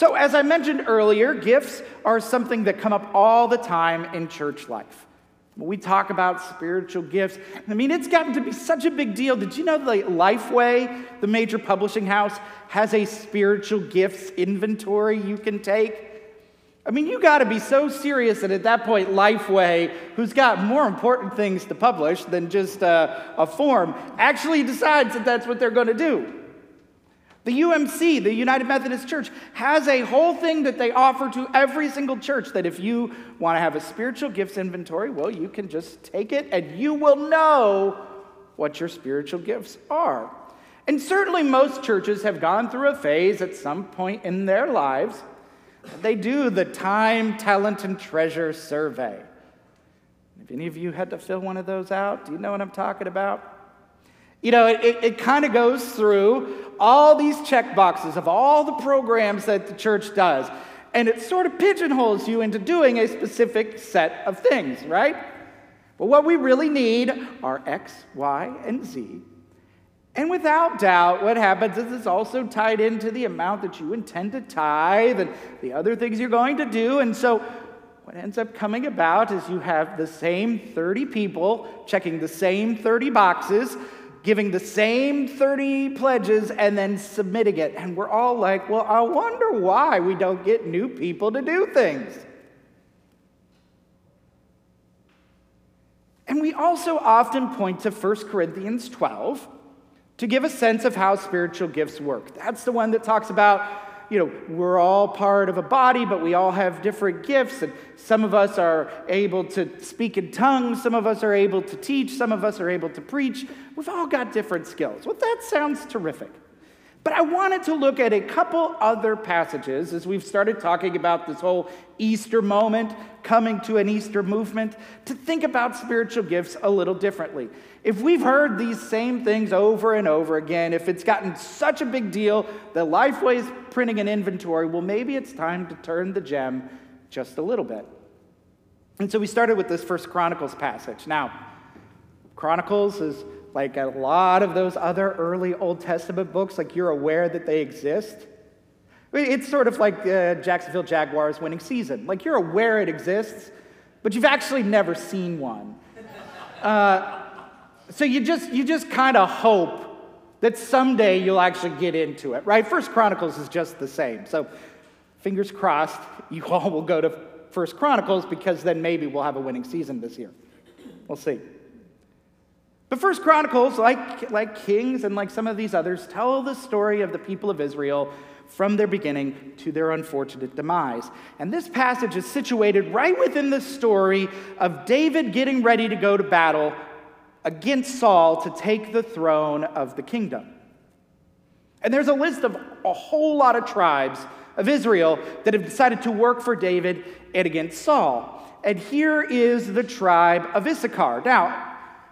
So, as I mentioned earlier, gifts are something that come up all the time in church life. When we talk about spiritual gifts, I mean, it's gotten to be such a big deal. Did you know that Lifeway, the major publishing house, has a spiritual gifts inventory you can take? I mean, you got to be so serious that at that point, Lifeway, who's got more important things to publish than just uh, a form, actually decides that that's what they're going to do. The UMC, the United Methodist Church, has a whole thing that they offer to every single church that if you want to have a spiritual gifts inventory, well, you can just take it and you will know what your spiritual gifts are. And certainly most churches have gone through a phase at some point in their lives. They do the time, talent, and treasure survey. If any of you had to fill one of those out, do you know what I'm talking about? You know, it, it, it kind of goes through all these check boxes of all the programs that the church does, and it sort of pigeonholes you into doing a specific set of things, right? But what we really need are X, Y, and Z. And without doubt, what happens is it's also tied into the amount that you intend to tithe and the other things you're going to do. And so, what ends up coming about is you have the same 30 people checking the same 30 boxes giving the same 30 pledges and then submitting it. And we're all like, well, I wonder why we don't get new people to do things. And we also often point to 1 Corinthians 12 to give a sense of how spiritual gifts work. That's the one that talks about you know, we're all part of a body, but we all have different gifts. And some of us are able to speak in tongues, some of us are able to teach, some of us are able to preach. We've all got different skills. Well, that sounds terrific. But I wanted to look at a couple other passages as we've started talking about this whole Easter moment, coming to an Easter movement, to think about spiritual gifts a little differently. If we've heard these same things over and over again, if it's gotten such a big deal that Lifeway's printing an inventory, well, maybe it's time to turn the gem just a little bit. And so we started with this First Chronicles passage. Now, Chronicles is like a lot of those other early Old Testament books, like you're aware that they exist. It's sort of like uh, Jacksonville Jaguars winning season. Like you're aware it exists, but you've actually never seen one. Uh, so you just you just kind of hope that someday you'll actually get into it, right? First Chronicles is just the same. So fingers crossed, you all will go to First Chronicles because then maybe we'll have a winning season this year. We'll see. But First Chronicles, like, like Kings and like some of these others, tell the story of the people of Israel from their beginning to their unfortunate demise. And this passage is situated right within the story of David getting ready to go to battle against Saul to take the throne of the kingdom. And there's a list of a whole lot of tribes of Israel that have decided to work for David and against Saul. And here is the tribe of Issachar. Now,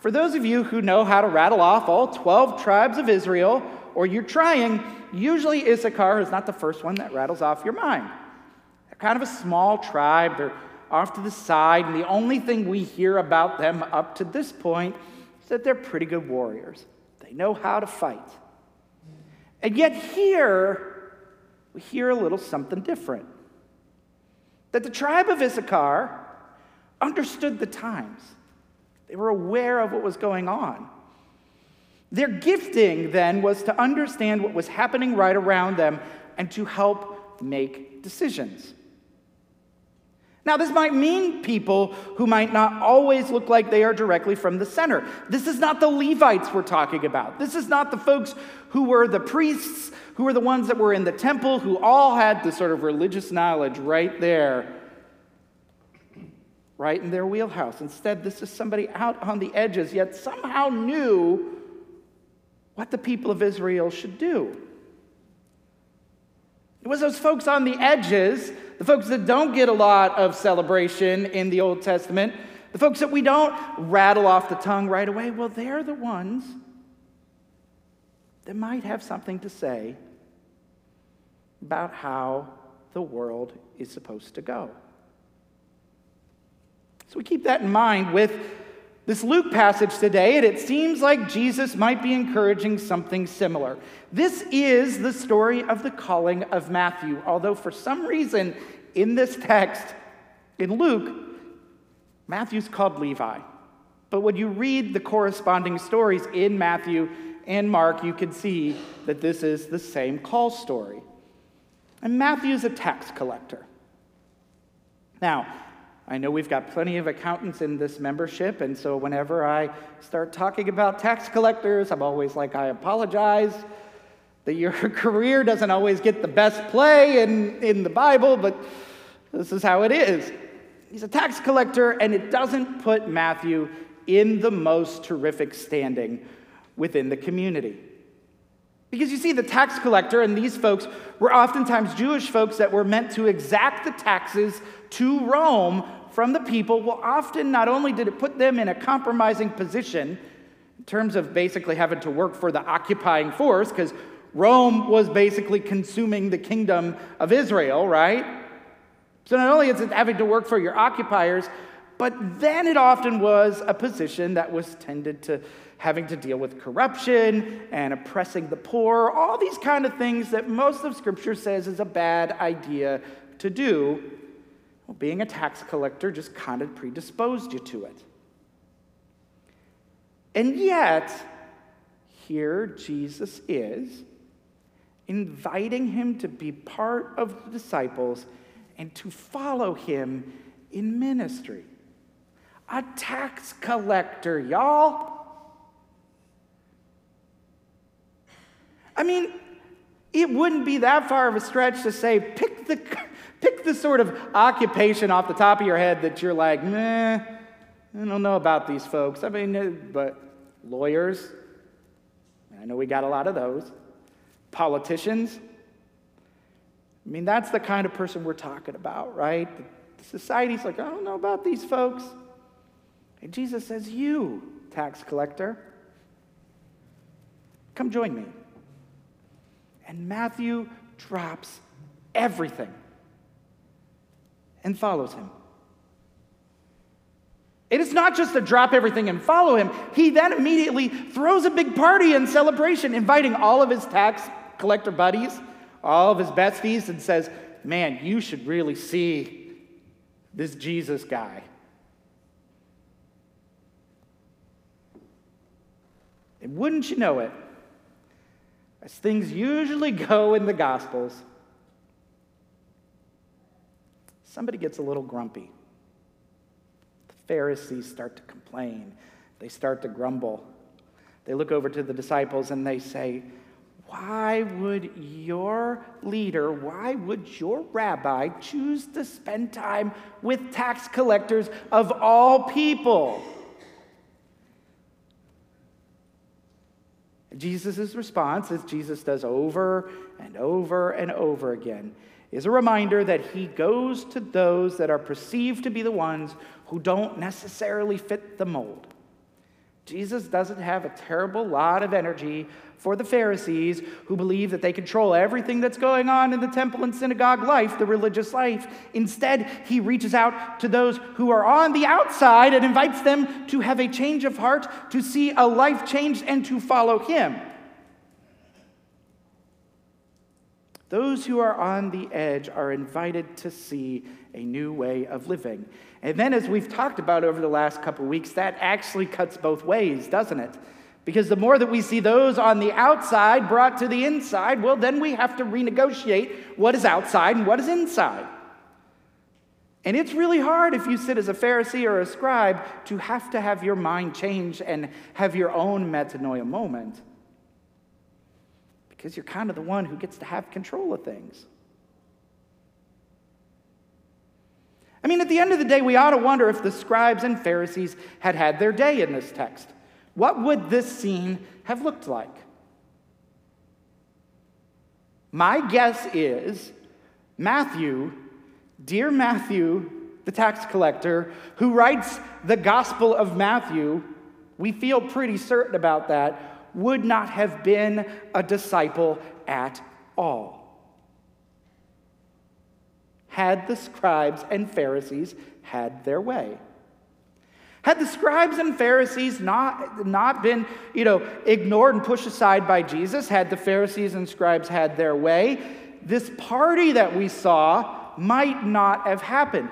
for those of you who know how to rattle off all 12 tribes of Israel, or you're trying, usually Issachar is not the first one that rattles off your mind. They're kind of a small tribe, they're off to the side, and the only thing we hear about them up to this point is that they're pretty good warriors. They know how to fight. And yet, here, we hear a little something different. That the tribe of Issachar understood the times. They were aware of what was going on. Their gifting then was to understand what was happening right around them and to help make decisions. Now, this might mean people who might not always look like they are directly from the center. This is not the Levites we're talking about. This is not the folks who were the priests, who were the ones that were in the temple, who all had the sort of religious knowledge right there right in their wheelhouse. Instead, this is somebody out on the edges, yet somehow knew what the people of Israel should do. It was those folks on the edges, the folks that don't get a lot of celebration in the Old Testament, the folks that we don't rattle off the tongue right away. Well, they're the ones that might have something to say about how the world is supposed to go. So we keep that in mind with this Luke passage today, and it seems like Jesus might be encouraging something similar. This is the story of the calling of Matthew, although for some reason in this text, in Luke, Matthew's called Levi. But when you read the corresponding stories in Matthew and Mark, you can see that this is the same call story. And Matthew's a tax collector. Now, I know we've got plenty of accountants in this membership, and so whenever I start talking about tax collectors, I'm always like, I apologize that your career doesn't always get the best play in, in the Bible, but this is how it is. He's a tax collector, and it doesn't put Matthew in the most terrific standing within the community. Because you see, the tax collector and these folks were oftentimes Jewish folks that were meant to exact the taxes to Rome from the people. Well, often not only did it put them in a compromising position in terms of basically having to work for the occupying force, because Rome was basically consuming the kingdom of Israel, right? So not only is it having to work for your occupiers, but then it often was a position that was tended to having to deal with corruption and oppressing the poor, all these kind of things that most of Scripture says is a bad idea to do. Well, being a tax collector just kind of predisposed you to it. And yet, here Jesus is inviting him to be part of the disciples and to follow him in ministry. A tax collector, y'all. I mean, it wouldn't be that far of a stretch to say, pick the, pick the sort of occupation off the top of your head that you're like, meh, I don't know about these folks. I mean, uh, but lawyers, I know we got a lot of those. Politicians, I mean, that's the kind of person we're talking about, right? The society's like, I don't know about these folks. And Jesus says, You, tax collector, come join me. And Matthew drops everything and follows him. It is not just to drop everything and follow him. He then immediately throws a big party and celebration, inviting all of his tax collector buddies, all of his besties, and says, Man, you should really see this Jesus guy. And wouldn't you know it, as things usually go in the Gospels, somebody gets a little grumpy. The Pharisees start to complain, they start to grumble. They look over to the disciples and they say, Why would your leader, why would your rabbi choose to spend time with tax collectors of all people? Jesus' response, as Jesus does over and over and over again, is a reminder that he goes to those that are perceived to be the ones who don't necessarily fit the mold. Jesus doesn't have a terrible lot of energy for the Pharisees who believe that they control everything that's going on in the temple and synagogue life, the religious life. Instead, he reaches out to those who are on the outside and invites them to have a change of heart, to see a life changed, and to follow him. Those who are on the edge are invited to see a new way of living. And then, as we've talked about over the last couple weeks, that actually cuts both ways, doesn't it? Because the more that we see those on the outside brought to the inside, well, then we have to renegotiate what is outside and what is inside. And it's really hard if you sit as a Pharisee or a scribe to have to have your mind change and have your own metanoia moment because you're kind of the one who gets to have control of things. I mean, at the end of the day, we ought to wonder if the scribes and Pharisees had had their day in this text. What would this scene have looked like? My guess is Matthew, dear Matthew, the tax collector, who writes the Gospel of Matthew, we feel pretty certain about that, would not have been a disciple at all. Had the scribes and Pharisees had their way. Had the scribes and Pharisees not, not been, you know, ignored and pushed aside by Jesus, had the Pharisees and scribes had their way, this party that we saw might not have happened.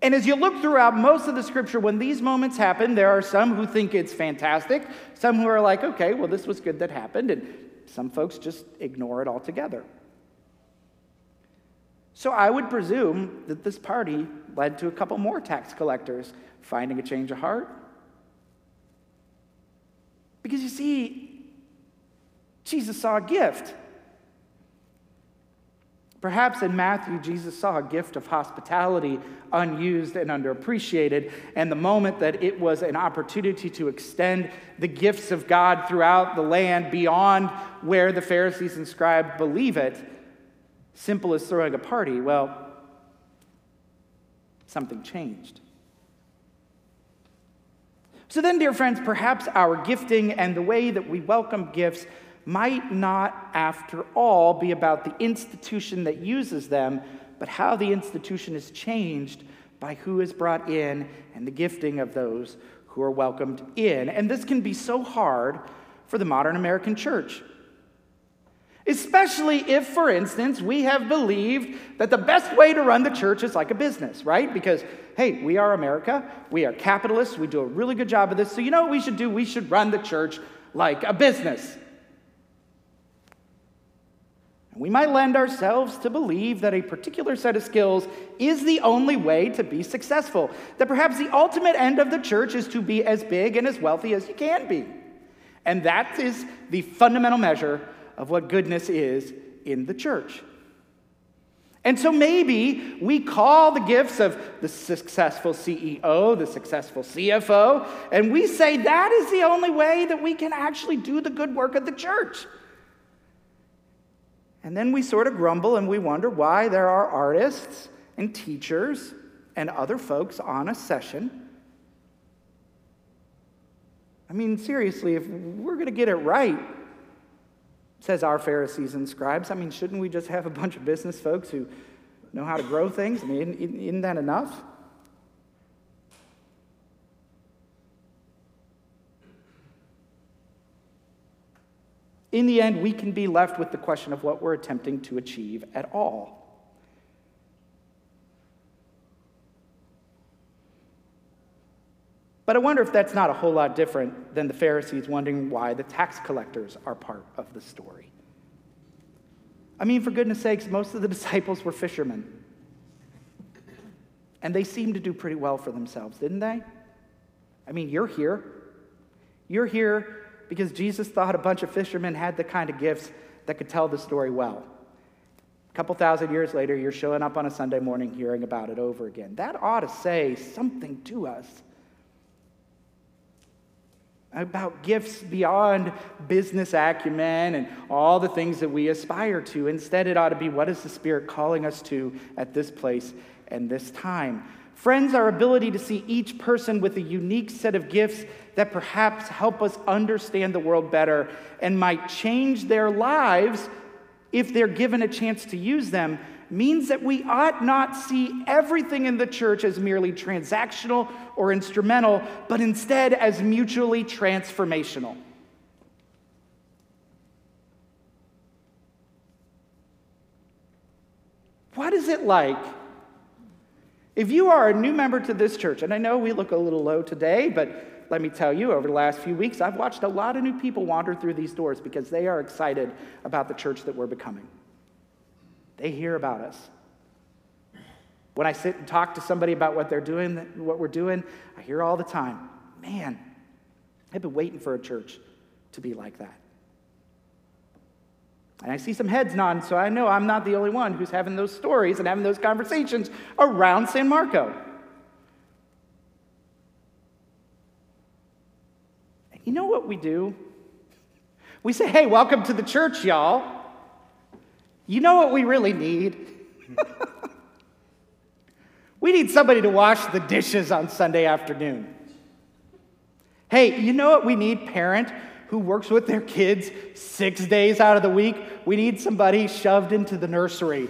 And as you look throughout most of the scripture, when these moments happen, there are some who think it's fantastic, some who are like, okay, well, this was good that happened, and some folks just ignore it altogether. So I would presume that this party led to a couple more tax collectors finding a change of heart. Because you see, Jesus saw a gift. Perhaps in Matthew, Jesus saw a gift of hospitality unused and underappreciated, and the moment that it was an opportunity to extend the gifts of God throughout the land beyond where the Pharisees and scribes believe it, simple as throwing a party, well, something changed. So then, dear friends, perhaps our gifting and the way that we welcome gifts might not, after all, be about the institution that uses them, but how the institution is changed by who is brought in and the gifting of those who are welcomed in. And this can be so hard for the modern American church. Especially if, for instance, we have believed that the best way to run the church is like a business, right? Because, hey, we are America, we are capitalists, we do a really good job of this. So, you know what we should do? We should run the church like a business. We might lend ourselves to believe that a particular set of skills is the only way to be successful. That perhaps the ultimate end of the church is to be as big and as wealthy as you can be. And that is the fundamental measure of what goodness is in the church. And so maybe we call the gifts of the successful CEO, the successful CFO, and we say that is the only way that we can actually do the good work of the church. And then we sort of grumble and we wonder why there are artists and teachers and other folks on a session. I mean, seriously, if we're going to get it right, says our Pharisees and scribes, I mean, shouldn't we just have a bunch of business folks who know how to grow things? I mean, isn't that enough? In the end, we can be left with the question of what we're attempting to achieve at all. But I wonder if that's not a whole lot different than the Pharisees wondering why the tax collectors are part of the story. I mean, for goodness sakes, most of the disciples were fishermen. And they seemed to do pretty well for themselves, didn't they? I mean, you're here. You're here because Jesus thought a bunch of fishermen had the kind of gifts that could tell the story well. A couple thousand years later, you're showing up on a Sunday morning hearing about it over again. That ought to say something to us about gifts beyond business acumen and all the things that we aspire to. Instead, it ought to be what is the Spirit calling us to at this place and this time? Friends, our ability to see each person with a unique set of gifts that perhaps help us understand the world better and might change their lives if they're given a chance to use them means that we ought not see everything in the church as merely transactional or instrumental, but instead as mutually transformational. What is it like if you are a new member to this church, and I know we look a little low today, but let me tell you, over the last few weeks, I've watched a lot of new people wander through these doors because they are excited about the church that we're becoming. They hear about us. When I sit and talk to somebody about what they're doing, what we're doing, I hear all the time, man, I've been waiting for a church to be like that. And I see some heads nodding, so I know I'm not the only one who's having those stories and having those conversations around San Marco. And you know what we do? We say, hey, welcome to the church, y'all. You know what we really need? we need somebody to wash the dishes on Sunday afternoon. Hey, you know what we need, parent? Who works with their kids six days out of the week. We need somebody shoved into the nursery.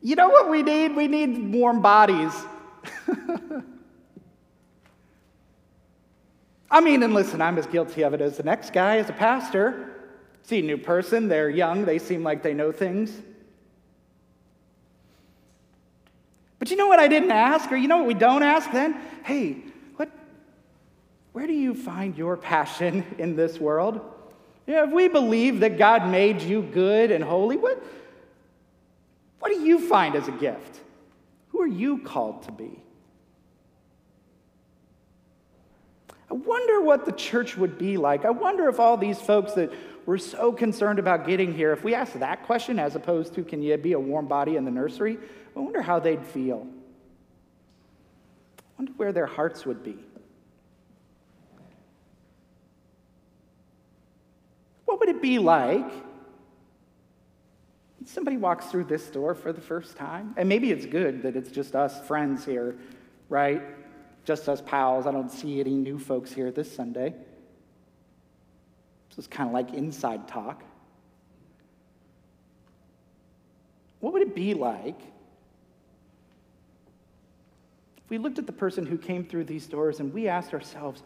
You know what we need? We need warm bodies. I mean, and listen, I'm as guilty of it as the next guy, as a pastor. See a new person, they're young, they seem like they know things. But you know what I didn't ask, or you know what we don't ask then? Hey, what, where do you find your passion in this world? You know, if we believe that God made you good and holy, what, what do you find as a gift? Who are you called to be? I wonder what the church would be like. I wonder if all these folks that were so concerned about getting here, if we asked that question as opposed to, can you be a warm body in the nursery? I wonder how they'd feel. I wonder where their hearts would be. What would it be like if somebody walks through this door for the first time? And maybe it's good that it's just us friends here, right? just us pals. I don't see any new folks here this Sunday. It's kind of like inside talk. What would it be like if we looked at the person who came through these doors and we asked ourselves,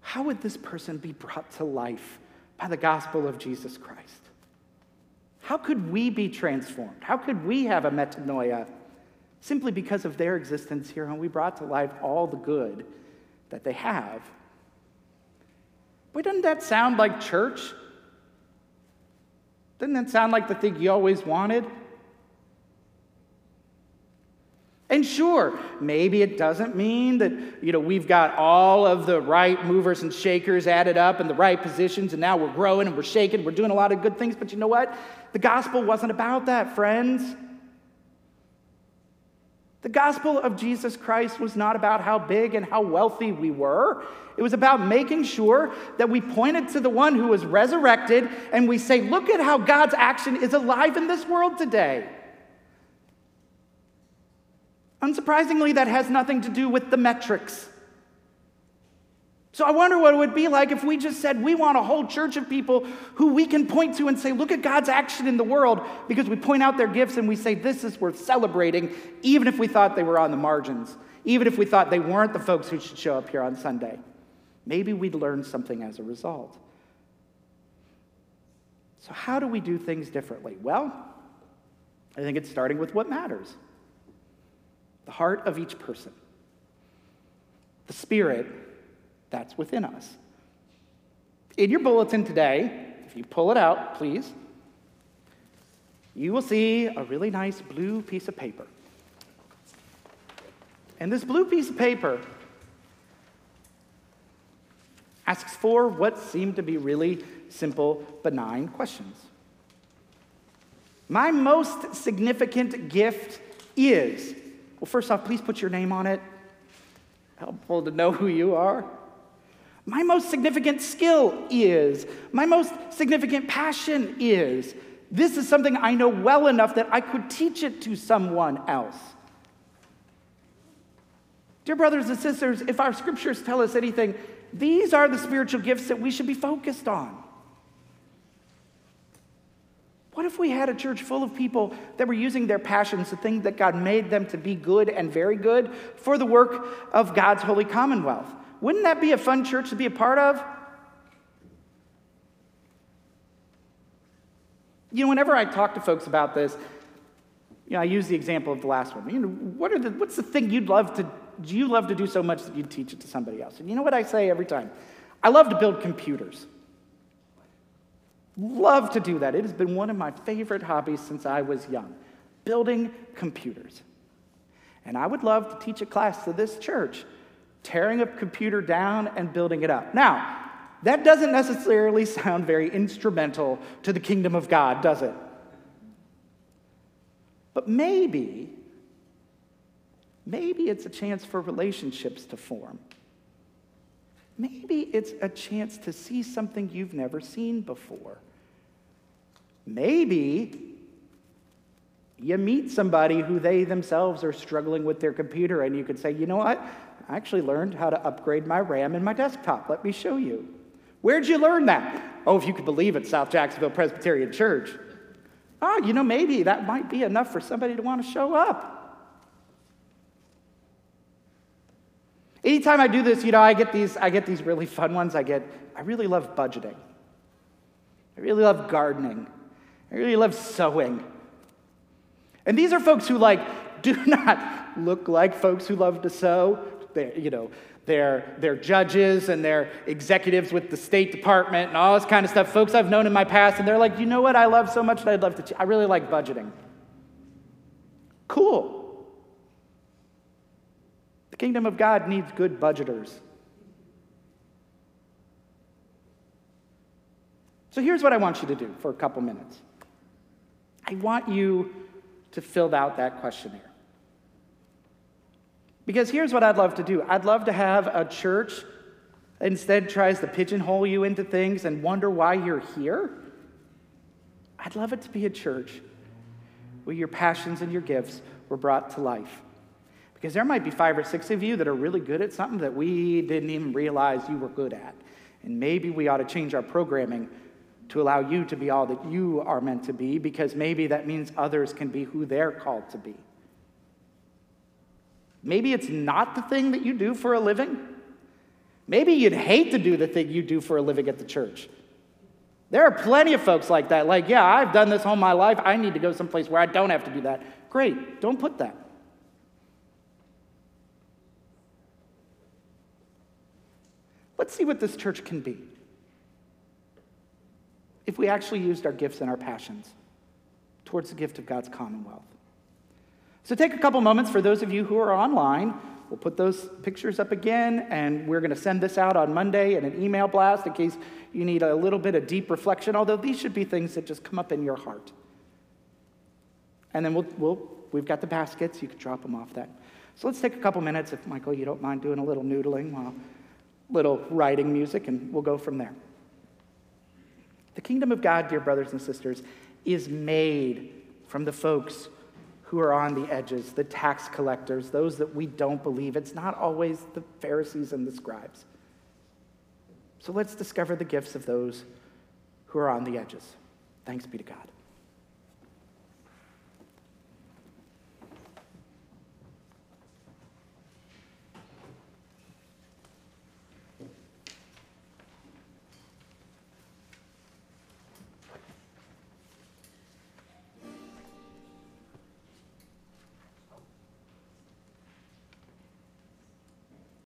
how would this person be brought to life by the gospel of Jesus Christ? How could we be transformed? How could we have a metanoia? simply because of their existence here, and we brought to life all the good that they have. But doesn't that sound like church? Doesn't that sound like the thing you always wanted? And sure, maybe it doesn't mean that you know we've got all of the right movers and shakers added up in the right positions, and now we're growing and we're shaking, we're doing a lot of good things. But you know what? The gospel wasn't about that, friends. The gospel of Jesus Christ was not about how big and how wealthy we were. It was about making sure that we pointed to the one who was resurrected and we say, look at how God's action is alive in this world today. Unsurprisingly, that has nothing to do with the metrics. So I wonder what it would be like if we just said we want a whole church of people who we can point to and say, look at God's action in the world, because we point out their gifts and we say, this is worth celebrating, even if we thought they were on the margins, even if we thought they weren't the folks who should show up here on Sunday. Maybe we'd learn something as a result. So, how do we do things differently? Well, I think it's starting with what matters the heart of each person, the spirit that's within us. In your bulletin today, if you pull it out, please, you will see a really nice blue piece of paper. And this blue piece of paper asks for what seem to be really simple, benign questions. My most significant gift is, well, first off, please put your name on it. Helpful to know who you are. My most significant skill is, my most significant passion is. This is something I know well enough that I could teach it to someone else. Dear brothers and sisters, if our scriptures tell us anything, these are the spiritual gifts that we should be focused on. What if we had a church full of people that were using their passions, the thing that God made them to be good and very good, for the work of God's holy commonwealth? Wouldn't that be a fun church to be a part of? You know, whenever I talk to folks about this, you know, I use the example of the last one. You know, what are the, what's the thing you'd love to, do you love to do so much that you'd teach it to somebody else? And you know what I say every time? I love to build computers. Love to do that. It has been one of my favorite hobbies since I was young, building computers. And I would love to teach a class to this church tearing a computer down and building it up. Now, that doesn't necessarily sound very instrumental to the kingdom of God, does it? But maybe, maybe it's a chance for relationships to form. Maybe it's a chance to see something you've never seen before. Maybe you meet somebody who they themselves are struggling with their computer, and you could say, you know what? I actually learned how to upgrade my RAM in my desktop. Let me show you. Where'd you learn that? Oh, if you could believe it, South Jacksonville Presbyterian Church. oh, you know, maybe that might be enough for somebody to want to show up. Anytime I do this, you know, I get these, I get these really fun ones. I get, I really love budgeting. I really love gardening. I really love sewing. And these are folks who like do not look like folks who love to sew. They're, you know, they're, they're judges and they're executives with the State Department and all this kind of stuff. Folks I've known in my past, and they're like, you know what I love so much that I'd love to, ch- I really like budgeting. Cool. The kingdom of God needs good budgeters. So here's what I want you to do for a couple minutes. I want you to fill out that questionnaire. Because here's what I'd love to do I'd love to have a church instead tries to pigeonhole you into things and wonder why you're here. I'd love it to be a church where your passions and your gifts were brought to life. Because there might be five or six of you that are really good at something that we didn't even realize you were good at. And maybe we ought to change our programming to allow you to be all that you are meant to be, because maybe that means others can be who they're called to be. Maybe it's not the thing that you do for a living. Maybe you'd hate to do the thing you do for a living at the church. There are plenty of folks like that. Like, yeah, I've done this all my life. I need to go someplace where I don't have to do that. Great, don't put that. Let's see what this church can be if we actually used our gifts and our passions towards the gift of God's commonwealth. So take a couple moments for those of you who are online. We'll put those pictures up again, and we're going to send this out on Monday in an email blast in case you need a little bit of deep reflection, although these should be things that just come up in your heart. And then we'll, we'll, we've got the baskets. You can drop them off that. So let's take a couple minutes, if Michael, you don't mind doing a little noodling while little writing music, and we'll go from there. The kingdom of God, dear brothers and sisters, is made from the folks who are on the edges, the tax collectors, those that we don't believe. It's not always the Pharisees and the scribes. So let's discover the gifts of those who are on the edges. Thanks be to God.